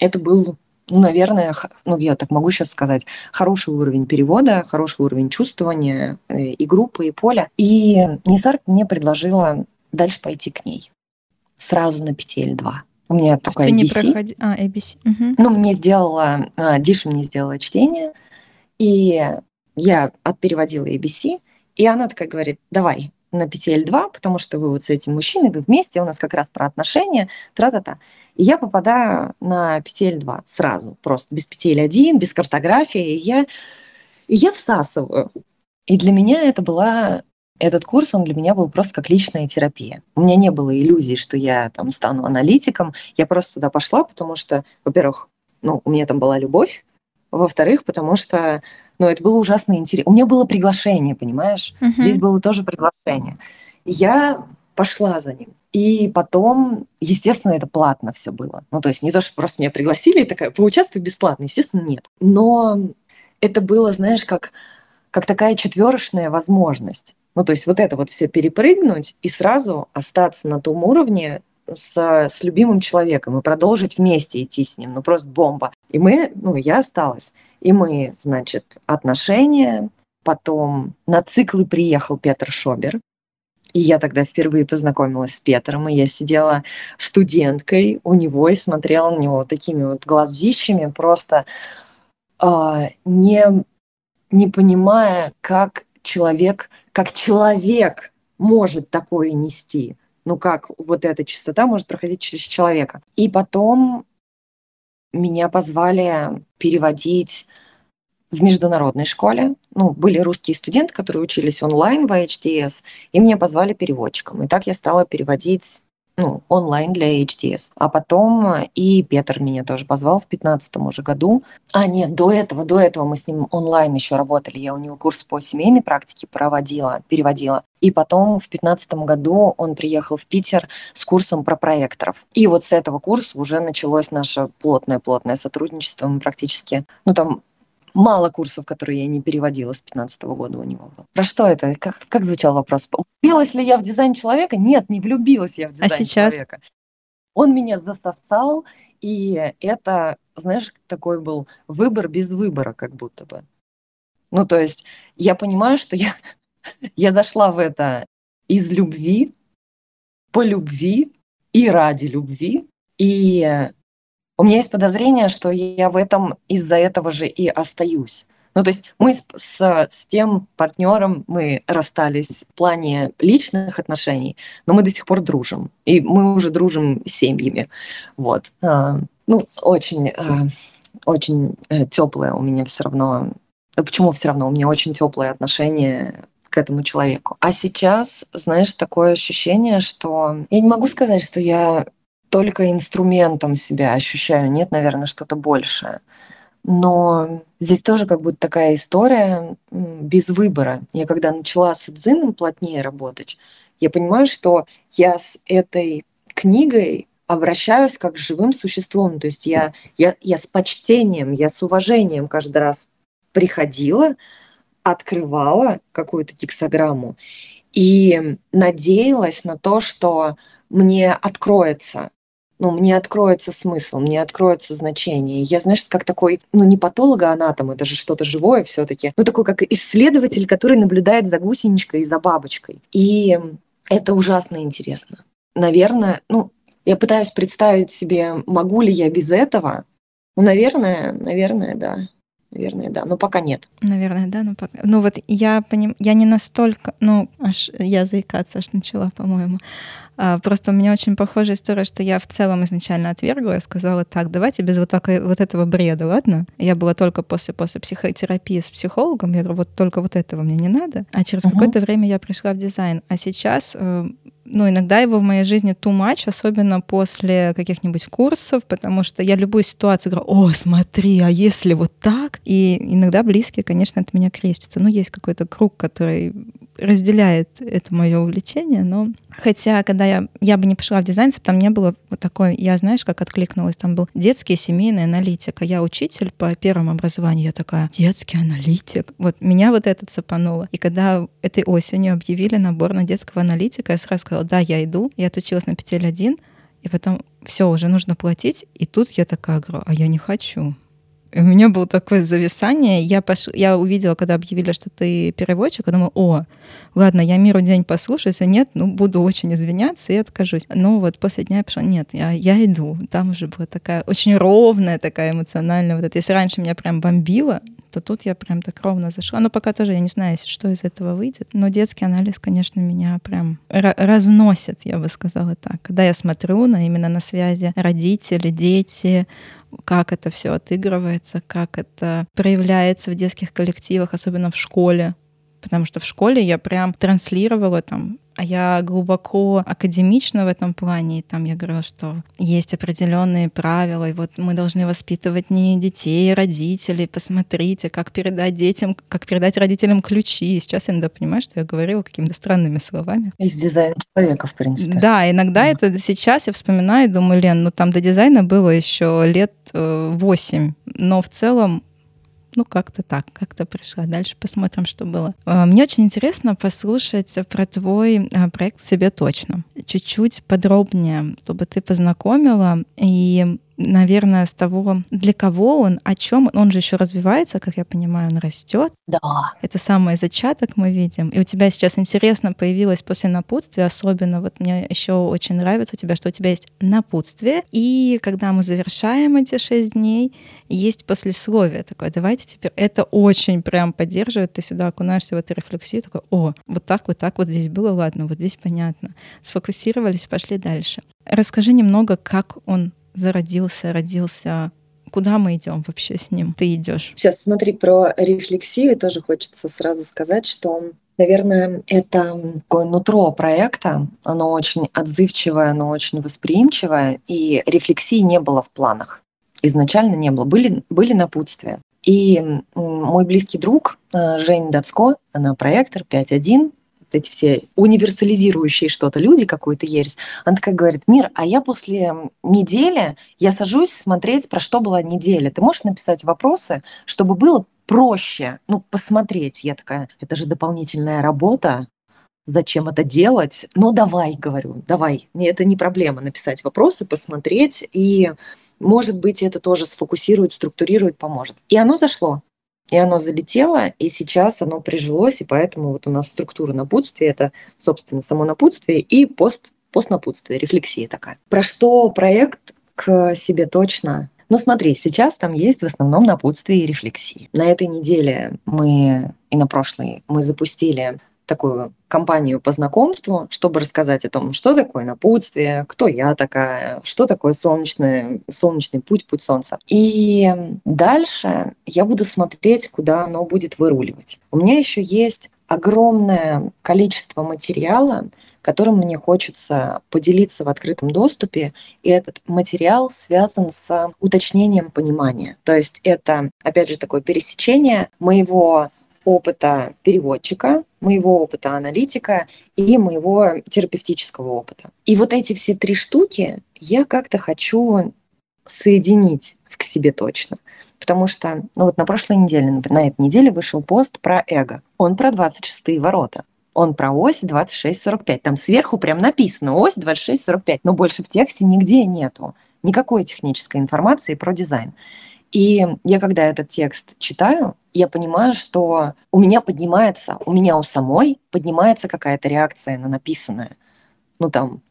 это был ну, наверное, ну, я так могу сейчас сказать, хороший уровень перевода, хороший уровень чувствования э, и группы, и поля. И Нисарк мне предложила дальше пойти к ней. Сразу на PTL-2. У меня только ABC. Не проходи... А, ABC. Угу. Ну, мне сделала, а, Диша мне сделала чтение, и я отпереводила ABC, и она такая говорит, давай на PTL2, потому что вы вот с этим мужчиной, вы вместе, у нас как раз про отношения, тра-та-та. И я попадаю на PTL2 сразу, просто без PTL1, без картографии, и я, и я всасываю. И для меня это была этот курс, он для меня был просто как личная терапия. У меня не было иллюзий, что я там стану аналитиком. Я просто туда пошла, потому что, во-первых, ну, у меня там была любовь, во-вторых, потому что но это было ужасно интересно. У меня было приглашение, понимаешь? Uh-huh. Здесь было тоже приглашение. И я пошла за ним. И потом, естественно, это платно все было. Ну, то есть не то, что просто меня пригласили и такая, поучаствуй бесплатно. Естественно, нет. Но это было, знаешь, как, как такая четверочная возможность. Ну, то есть вот это вот все перепрыгнуть и сразу остаться на том уровне, с, с любимым человеком и продолжить вместе идти с ним. Ну, просто бомба. И мы, ну, я осталась. И мы, значит, отношения, потом на циклы приехал Петр Шобер. И я тогда впервые познакомилась с Петром, и я сидела студенткой у него и смотрела на него такими вот глазищами, просто э, не, не понимая, как человек, как человек может такое нести. Ну как вот эта чистота может проходить через человека. И потом меня позвали переводить в международной школе. Ну, были русские студенты, которые учились онлайн в HTS, и меня позвали переводчиком. И так я стала переводить ну, онлайн для HTS. А потом э, и Петр меня тоже позвал в 15 уже году. А, нет, до этого, до этого мы с ним онлайн еще работали. Я у него курс по семейной практике проводила, переводила. И потом в 15 году он приехал в Питер с курсом про проекторов. И вот с этого курса уже началось наше плотное-плотное сотрудничество. Мы практически, ну там мало курсов, которые я не переводила с 15 года у него было. Про что это? Как, как звучал вопрос? Влюбилась ли я в дизайн человека? Нет, не влюбилась я в а дизайн а сейчас? человека. Он меня засосал, и это, знаешь, такой был выбор без выбора, как будто бы. Ну, то есть я понимаю, что я, <laughs> я зашла в это из любви, по любви и ради любви. И у меня есть подозрение, что я в этом из-за этого же и остаюсь. Ну, то есть мы с, с, с тем партнером мы расстались в плане личных отношений, но мы до сих пор дружим. И мы уже дружим семьями. Вот. А, ну, очень, а, очень э, теплое у меня все равно. Почему все равно? У меня очень теплое отношение к этому человеку. А сейчас, знаешь, такое ощущение, что я не могу сказать, что я только инструментом себя ощущаю, нет, наверное, что-то большее. Но здесь тоже как будто такая история без выбора. Я когда начала с дзином плотнее работать, я понимаю, что я с этой книгой обращаюсь как с живым существом. То есть я, я, я с почтением, я с уважением каждый раз приходила, открывала какую-то тексограмму и надеялась на то, что мне откроется ну, мне откроется смысл, мне откроется значение. Я, знаешь, как такой, ну, не патологоанатом, это же что-то живое все таки ну, такой как исследователь, который наблюдает за гусеничкой и за бабочкой. И это ужасно интересно. Наверное, ну, я пытаюсь представить себе, могу ли я без этого. Ну, наверное, наверное, да. Наверное, да, но пока нет. Наверное, да, но пока. Ну вот я поним, я не настолько, ну аж я заикаться аж начала, по-моему. А, просто у меня очень похожая история, что я в целом изначально отвергла и сказала, так, давайте без вот, так, вот этого бреда, ладно? Я была только после, после психотерапии с психологом, я говорю, вот только вот этого мне не надо. А через uh-huh. какое-то время я пришла в дизайн. А сейчас э, ну, иногда его в моей жизни too much, особенно после каких-нибудь курсов, потому что я любую ситуацию говорю, о, смотри, а если вот так? И иногда близкие, конечно, от меня крестятся. Ну, есть какой-то круг, который разделяет это мое увлечение, но хотя, когда я, я бы не пошла в дизайн, там не было вот такой, я, знаешь, как откликнулась, там был детский семейный аналитик, а я учитель по первому образованию, я такая, детский аналитик, вот меня вот это цепануло. И когда этой осенью объявили набор на детского аналитика, я сразу сказала, да, я иду, я отучилась на петель один, и потом все, уже нужно платить, и тут я такая говорю, а я не хочу у меня было такое зависание. Я, пош... я увидела, когда объявили, что ты переводчик, я думаю, о, ладно, я миру день послушаю, если нет, ну, буду очень извиняться и откажусь. Но вот после дня я пошла, нет, я, я иду. Там уже была такая очень ровная, такая эмоциональная. Вот это. Если раньше меня прям бомбило, то тут я прям так ровно зашла. Но пока тоже я не знаю, что из этого выйдет. Но детский анализ, конечно, меня прям разносит, я бы сказала так. Когда я смотрю на именно на связи родители, дети, как это все отыгрывается, как это проявляется в детских коллективах, особенно в школе. Потому что в школе я прям транслировала там а я глубоко академична в этом плане, и там я говорю, что есть определенные правила, и вот мы должны воспитывать не детей, а родителей. Посмотрите, как передать детям, как передать родителям ключи. И сейчас я иногда понимаю, что я говорила какими-то странными словами. Из дизайна человека, в принципе. Да, иногда да. это сейчас я вспоминаю и думаю, Лен, ну там до дизайна было еще лет э, восемь, но в целом ну, как-то так, как-то пришла. Дальше посмотрим, что было. А, мне очень интересно послушать про твой а, проект «Себе точно». Чуть-чуть подробнее, чтобы ты познакомила. И наверное, с того, для кого он, о чем он же еще развивается, как я понимаю, он растет. Да. Это самый зачаток мы видим. И у тебя сейчас интересно появилось после напутствия, особенно вот мне еще очень нравится у тебя, что у тебя есть напутствие, и когда мы завершаем эти шесть дней, есть послесловие такое. Давайте теперь это очень прям поддерживает, ты сюда окунаешься в эту рефлексию, такой, о, вот так, вот так, вот здесь было, ладно, вот здесь понятно. Сфокусировались, пошли дальше. Расскажи немного, как он зародился, родился, куда мы идем вообще с ним? Ты идешь. Сейчас смотри, про рефлексию тоже хочется сразу сказать, что Наверное, это такое нутро проекта, оно очень отзывчивое, оно очень восприимчивое, и рефлексии не было в планах. Изначально не было, были, были напутствия. И мой близкий друг э, Жень Дацко, она проектор 5.1, эти все универсализирующие что-то люди, какую-то ересь, она такая говорит, Мир, а я после недели, я сажусь смотреть, про что была неделя. Ты можешь написать вопросы, чтобы было проще, ну, посмотреть. Я такая, это же дополнительная работа, зачем это делать? Ну, давай, говорю, давай. Это не проблема написать вопросы, посмотреть, и, может быть, это тоже сфокусирует, структурирует, поможет. И оно зашло. И оно залетело, и сейчас оно прижилось, и поэтому вот у нас структура напутствия – это, собственно, само напутствие и пост, постнапутствие, рефлексия такая. Про что проект к себе точно? Ну смотри, сейчас там есть в основном напутствие и рефлексии. На этой неделе мы и на прошлой мы запустили такую компанию по знакомству, чтобы рассказать о том, что такое напутствие, кто я такая, что такое солнечный, солнечный путь, путь солнца. И дальше я буду смотреть, куда оно будет выруливать. У меня еще есть огромное количество материала, которым мне хочется поделиться в открытом доступе. И этот материал связан с уточнением понимания. То есть это, опять же, такое пересечение моего опыта переводчика, моего опыта аналитика и моего терапевтического опыта. И вот эти все три штуки я как-то хочу соединить к себе точно. Потому что, ну вот на прошлой неделе, например, на этой неделе вышел пост про эго. Он про 26 ворота. Он про ось 2645. Там сверху прям написано ось 2645, но больше в тексте нигде нету никакой технической информации про дизайн. И я, когда этот текст читаю, я понимаю, что у меня поднимается, у меня у самой поднимается какая-то реакция на написанное. Ну там,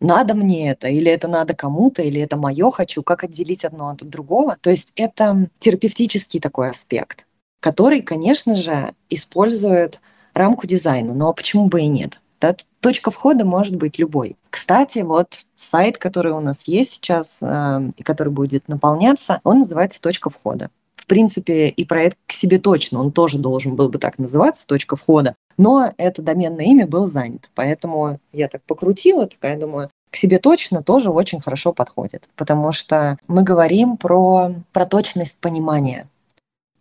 надо мне это, или это надо кому-то, или это мое хочу, как отделить одно от другого. То есть это терапевтический такой аспект, который, конечно же, использует рамку дизайна, но почему бы и нет? Да, точка входа может быть любой. Кстати, вот сайт, который у нас есть сейчас э, и который будет наполняться, он называется «Точка входа». В принципе, и проект к себе точно, он тоже должен был бы так называться, «Точка входа», но это доменное имя было занято. Поэтому я так покрутила, такая думаю, к себе точно тоже очень хорошо подходит, потому что мы говорим про, про точность понимания.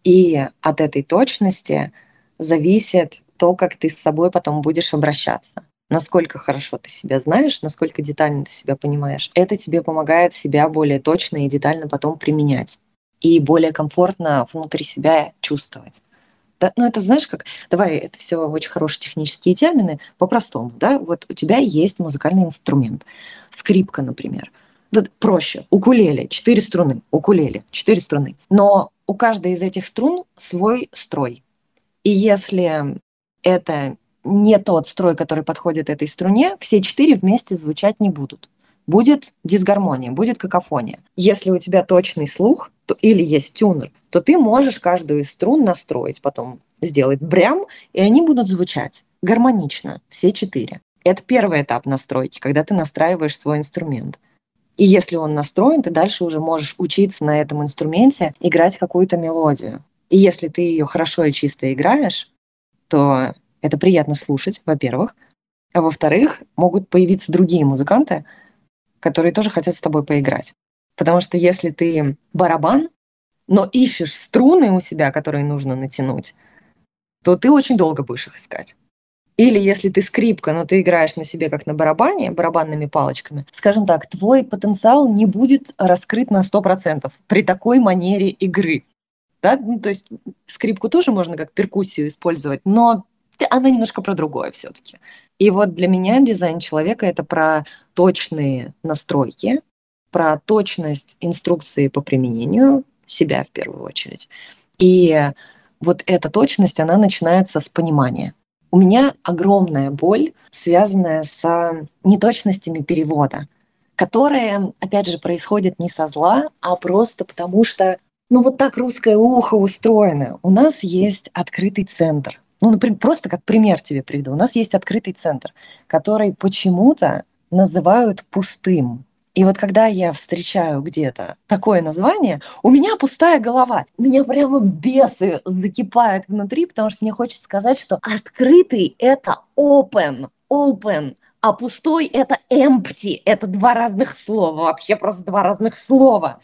И от этой точности зависит то, как ты с собой потом будешь обращаться. Насколько хорошо ты себя знаешь, насколько детально ты себя понимаешь. Это тебе помогает себя более точно и детально потом применять. И более комфортно внутри себя чувствовать. Да, ну это знаешь как, давай, это все очень хорошие технические термины, по-простому, да, вот у тебя есть музыкальный инструмент, скрипка, например, да, проще, укулеле, четыре струны, укулеле, четыре струны, но у каждой из этих струн свой строй, и если это не тот строй, который подходит этой струне, все четыре вместе звучать не будут. Будет дисгармония, будет какофония. Если у тебя точный слух то, или есть тюнер, то ты можешь каждую из струн настроить, потом сделать брям, и они будут звучать гармонично, все четыре. Это первый этап настройки, когда ты настраиваешь свой инструмент. И если он настроен, ты дальше уже можешь учиться на этом инструменте играть какую-то мелодию. И если ты ее хорошо и чисто играешь, то это приятно слушать, во-первых. А во-вторых, могут появиться другие музыканты, которые тоже хотят с тобой поиграть. Потому что если ты барабан, но ищешь струны у себя, которые нужно натянуть, то ты очень долго будешь их искать. Или если ты скрипка, но ты играешь на себе как на барабане, барабанными палочками, скажем так, твой потенциал не будет раскрыт на 100% при такой манере игры. Да? Ну, то есть скрипку тоже можно как перкуссию использовать, но она немножко про другое все-таки. И вот для меня дизайн человека это про точные настройки, про точность инструкции по применению себя в первую очередь. И вот эта точность, она начинается с понимания. У меня огромная боль, связанная с неточностями перевода, которые, опять же, происходят не со зла, а просто потому что, ну вот так русское ухо устроено. У нас есть открытый центр. Ну, например, просто как пример тебе приведу. У нас есть открытый центр, который почему-то называют пустым. И вот когда я встречаю где-то такое название, у меня пустая голова. Меня прямо бесы закипают внутри, потому что мне хочется сказать, что открытый — это open, open, а пустой — это empty. Это два разных слова, вообще просто два разных слова.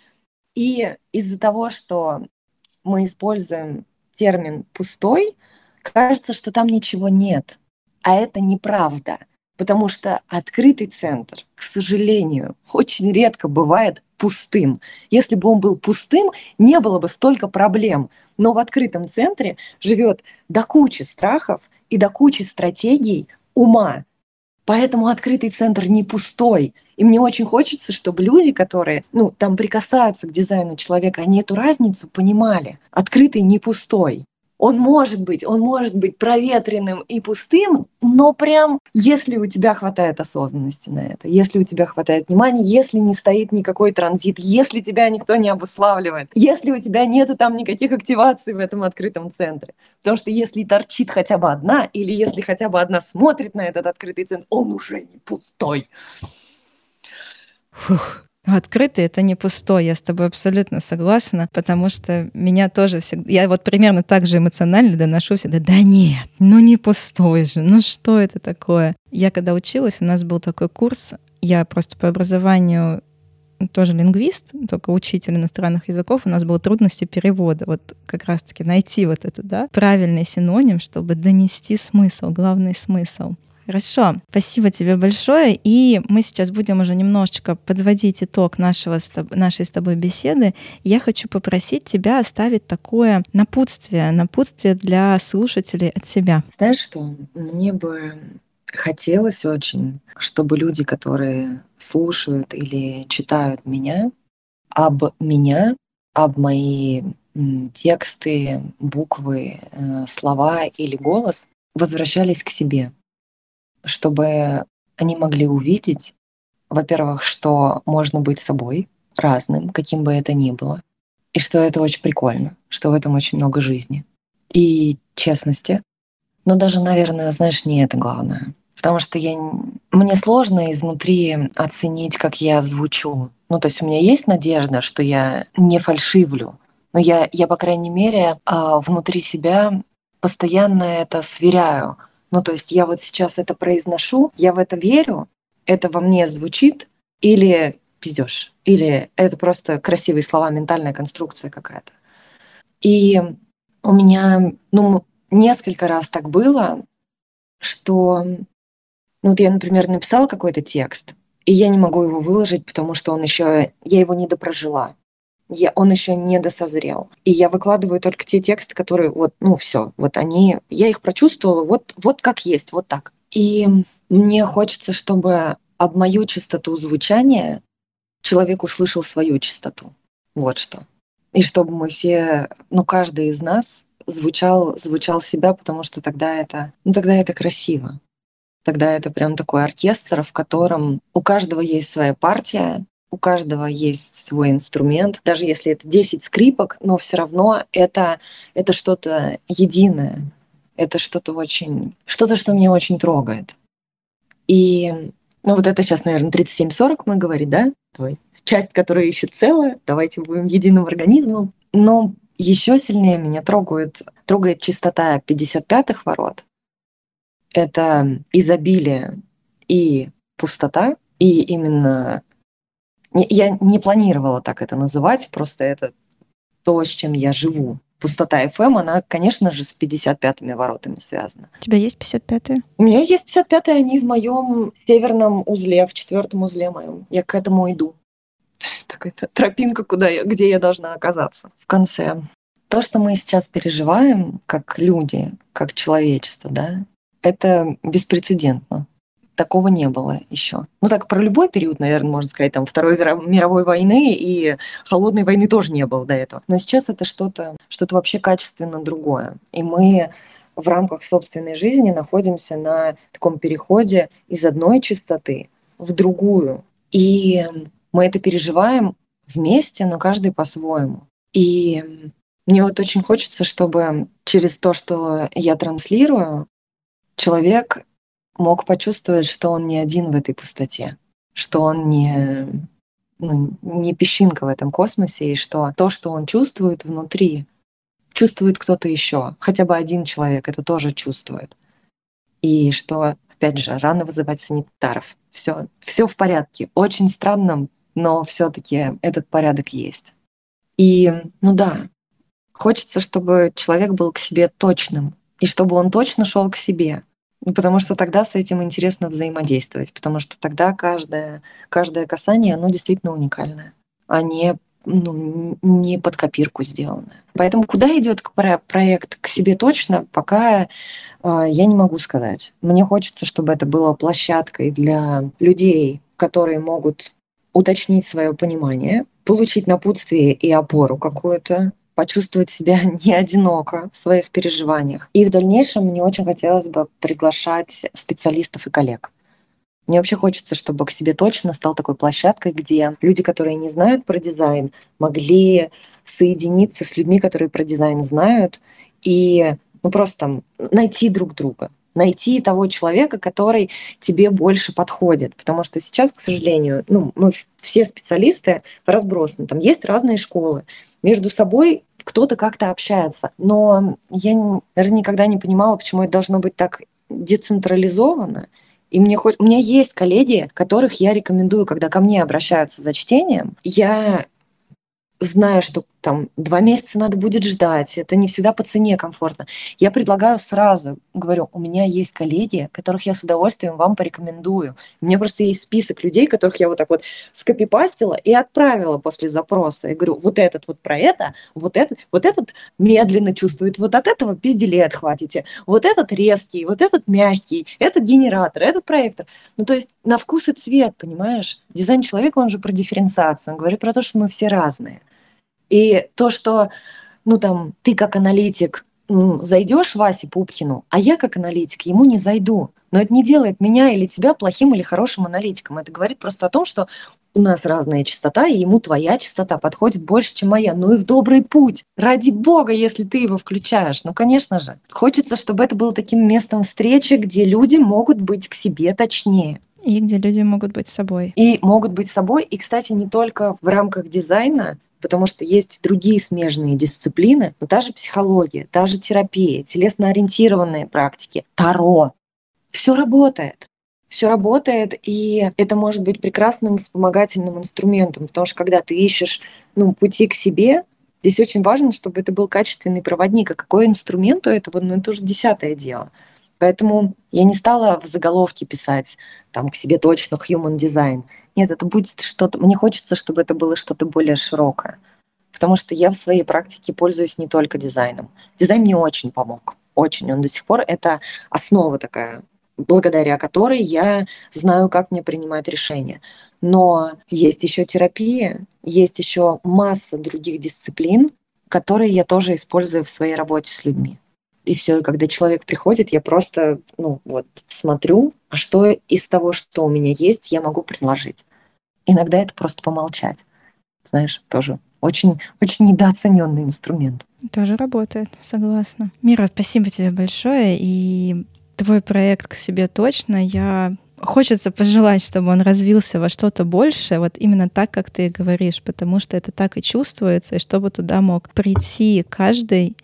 И из-за того, что мы используем термин «пустой», кажется, что там ничего нет. А это неправда — потому что открытый центр, к сожалению, очень редко бывает пустым. Если бы он был пустым, не было бы столько проблем. Но в открытом центре живет до кучи страхов и до кучи стратегий ума. Поэтому открытый центр не пустой. И мне очень хочется, чтобы люди, которые ну, там прикасаются к дизайну человека, они эту разницу понимали. Открытый не пустой он может быть, он может быть проветренным и пустым, но прям если у тебя хватает осознанности на это, если у тебя хватает внимания, если не стоит никакой транзит, если тебя никто не обуславливает, если у тебя нету там никаких активаций в этом открытом центре. Потому что если торчит хотя бы одна, или если хотя бы одна смотрит на этот открытый центр, он уже не пустой. Фух. Открытый — это не пустой, я с тобой абсолютно согласна, потому что меня тоже всегда... Я вот примерно так же эмоционально доношу всегда, да нет, ну не пустой же, ну что это такое? Я когда училась, у нас был такой курс, я просто по образованию тоже лингвист, только учитель иностранных языков, у нас было трудности перевода. Вот как раз-таки найти вот эту, да, правильный синоним, чтобы донести смысл, главный смысл. Хорошо, спасибо тебе большое. И мы сейчас будем уже немножечко подводить итог нашего, нашей с тобой беседы. Я хочу попросить тебя оставить такое напутствие, напутствие для слушателей от себя. Знаешь что, мне бы хотелось очень, чтобы люди, которые слушают или читают меня, об меня, об мои тексты, буквы, э, слова или голос возвращались к себе чтобы они могли увидеть, во-первых, что можно быть собой, разным, каким бы это ни было, и что это очень прикольно, что в этом очень много жизни и честности. Но даже, наверное, знаешь, не это главное. Потому что я... мне сложно изнутри оценить, как я звучу. Ну, то есть у меня есть надежда, что я не фальшивлю. Но я, я по крайней мере, а, внутри себя постоянно это сверяю. Ну, то есть я вот сейчас это произношу, я в это верю, это во мне звучит, или пиздешь, или это просто красивые слова, ментальная конструкция какая-то. И у меня, ну, несколько раз так было, что, ну, вот я, например, написала какой-то текст, и я не могу его выложить, потому что он еще, я его не допрожила я, он еще не досозрел. И я выкладываю только те тексты, которые вот, ну все, вот они, я их прочувствовала, вот, вот как есть, вот так. И мне хочется, чтобы об мою чистоту звучания человек услышал свою чистоту. Вот что. И чтобы мы все, ну каждый из нас звучал, звучал себя, потому что тогда это, ну тогда это красиво. Тогда это прям такой оркестр, в котором у каждого есть своя партия, у каждого есть свой инструмент, даже если это 10 скрипок, но все равно это, это что-то единое, это что-то очень, что-то, что меня очень трогает. И ну вот это сейчас, наверное, 37-40 мы говорим, да? Твой часть, которая ищет целое, давайте будем единым организмом. Но еще сильнее меня трогает, трогает чистота 55-х ворот. Это изобилие и пустота, и именно я не планировала так это называть, просто это то, с чем я живу. Пустота FM, она, конечно же, с 55-ми воротами связана. У тебя есть 55-е? У меня есть 55-е, они в моем северном узле, в четвертом узле моем. Я к этому иду. <laughs> Такая тропинка, куда я, где я должна оказаться в конце. То, что мы сейчас переживаем, как люди, как человечество, да, это беспрецедентно. Такого не было еще. Ну так про любой период, наверное, можно сказать, там Второй мировой войны и холодной войны тоже не было до этого. Но сейчас это что-то, что-то вообще качественно другое. И мы в рамках собственной жизни находимся на таком переходе из одной частоты в другую. И мы это переживаем вместе, но каждый по-своему. И мне вот очень хочется, чтобы через то, что я транслирую, человек мог почувствовать, что он не один в этой пустоте, что он не, ну, не песчинка в этом космосе, и что то, что он чувствует внутри, чувствует кто-то еще. Хотя бы один человек это тоже чувствует. И что, опять же, рано вызывать санитаров. Все, все в порядке. Очень странно, но все-таки этот порядок есть. И, ну да, хочется, чтобы человек был к себе точным, и чтобы он точно шел к себе. Ну, потому что тогда с этим интересно взаимодействовать, потому что тогда каждое, каждое касание, оно действительно уникальное, а не ну, не под копирку сделанное. Поэтому куда идет проект к себе точно, пока э, я не могу сказать. Мне хочется, чтобы это было площадкой для людей, которые могут уточнить свое понимание, получить напутствие и опору какую-то, почувствовать себя <laughs> не одиноко в своих переживаниях. И в дальнейшем мне очень хотелось бы приглашать специалистов и коллег. Мне вообще хочется, чтобы к себе точно стал такой площадкой, где люди, которые не знают про дизайн, могли соединиться с людьми, которые про дизайн знают, и ну, просто там, найти друг друга, найти того человека, который тебе больше подходит. Потому что сейчас, к сожалению, ну, мы все специалисты разбросаны. Там есть разные школы. Между собой кто-то как-то общается. Но я, наверное, никогда не понимала, почему это должно быть так децентрализовано. И мне хоть... У меня есть коллеги, которых я рекомендую, когда ко мне обращаются за чтением, я зная, что там два месяца надо будет ждать, это не всегда по цене комфортно. Я предлагаю сразу, говорю, у меня есть коллеги, которых я с удовольствием вам порекомендую. У меня просто есть список людей, которых я вот так вот скопипастила и отправила после запроса. Я говорю, вот этот вот про это, вот этот, вот этот медленно чувствует, вот от этого пизделей отхватите, вот этот резкий, вот этот мягкий, этот генератор, этот проектор. Ну, то есть на вкус и цвет, понимаешь? Дизайн человека, он же про дифференциацию, он говорит про то, что мы все разные. И то, что, ну там, ты как аналитик зайдешь Васе Пупкину, а я как аналитик ему не зайду. Но это не делает меня или тебя плохим или хорошим аналитиком. Это говорит просто о том, что у нас разная частота, и ему твоя частота подходит больше, чем моя. Ну и в добрый путь. Ради бога, если ты его включаешь. Ну, конечно же. Хочется, чтобы это было таким местом встречи, где люди могут быть к себе точнее. И где люди могут быть собой. И могут быть собой. И, кстати, не только в рамках дизайна, потому что есть другие смежные дисциплины, но та же психология, та же терапия, телесно-ориентированные практики, таро. Все работает. Все работает, и это может быть прекрасным вспомогательным инструментом, потому что когда ты ищешь ну, пути к себе, здесь очень важно, чтобы это был качественный проводник. А какой инструмент у этого, ну это уже десятое дело. Поэтому я не стала в заголовке писать там к себе точно human design. Нет, это будет что-то... Мне хочется, чтобы это было что-то более широкое. Потому что я в своей практике пользуюсь не только дизайном. Дизайн мне очень помог. Очень. Он до сих пор это основа такая, благодаря которой я знаю, как мне принимать решения. Но есть еще терапия, есть еще масса других дисциплин, которые я тоже использую в своей работе с людьми. И все, и когда человек приходит, я просто, ну, вот, смотрю, а что из того, что у меня есть, я могу предложить. Иногда это просто помолчать. Знаешь, тоже очень, очень недооцененный инструмент. Тоже работает, согласна. Мира, спасибо тебе большое. И твой проект к себе точно. Я хочется пожелать, чтобы он развился во что-то большее, вот именно так, как ты говоришь, потому что это так и чувствуется, и чтобы туда мог прийти каждый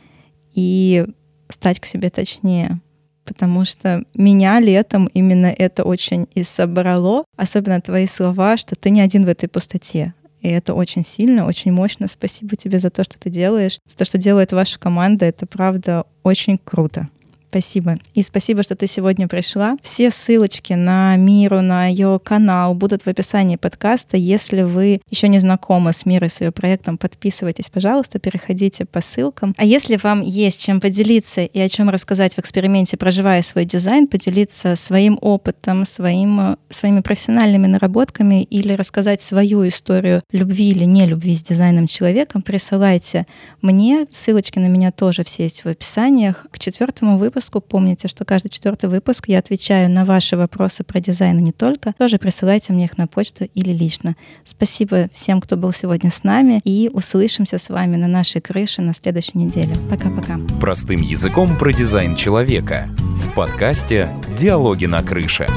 и стать к себе точнее. Потому что меня летом именно это очень и собрало, особенно твои слова, что ты не один в этой пустоте. И это очень сильно, очень мощно. Спасибо тебе за то, что ты делаешь, за то, что делает ваша команда. Это правда очень круто. Спасибо. И спасибо, что ты сегодня пришла. Все ссылочки на Миру, на ее канал будут в описании подкаста. Если вы еще не знакомы с Мирой, с ее проектом, подписывайтесь, пожалуйста, переходите по ссылкам. А если вам есть чем поделиться и о чем рассказать в эксперименте «Проживая свой дизайн», поделиться своим опытом, своим, своими профессиональными наработками или рассказать свою историю любви или не любви с дизайном человеком, присылайте мне. Ссылочки на меня тоже все есть в описаниях. К четвертому выпуску помните, что каждый четвертый выпуск я отвечаю на ваши вопросы про дизайн и не только. Тоже присылайте мне их на почту или лично. Спасибо всем, кто был сегодня с нами, и услышимся с вами на нашей крыше на следующей неделе. Пока-пока. Простым языком про дизайн человека в подкасте «Диалоги на крыше».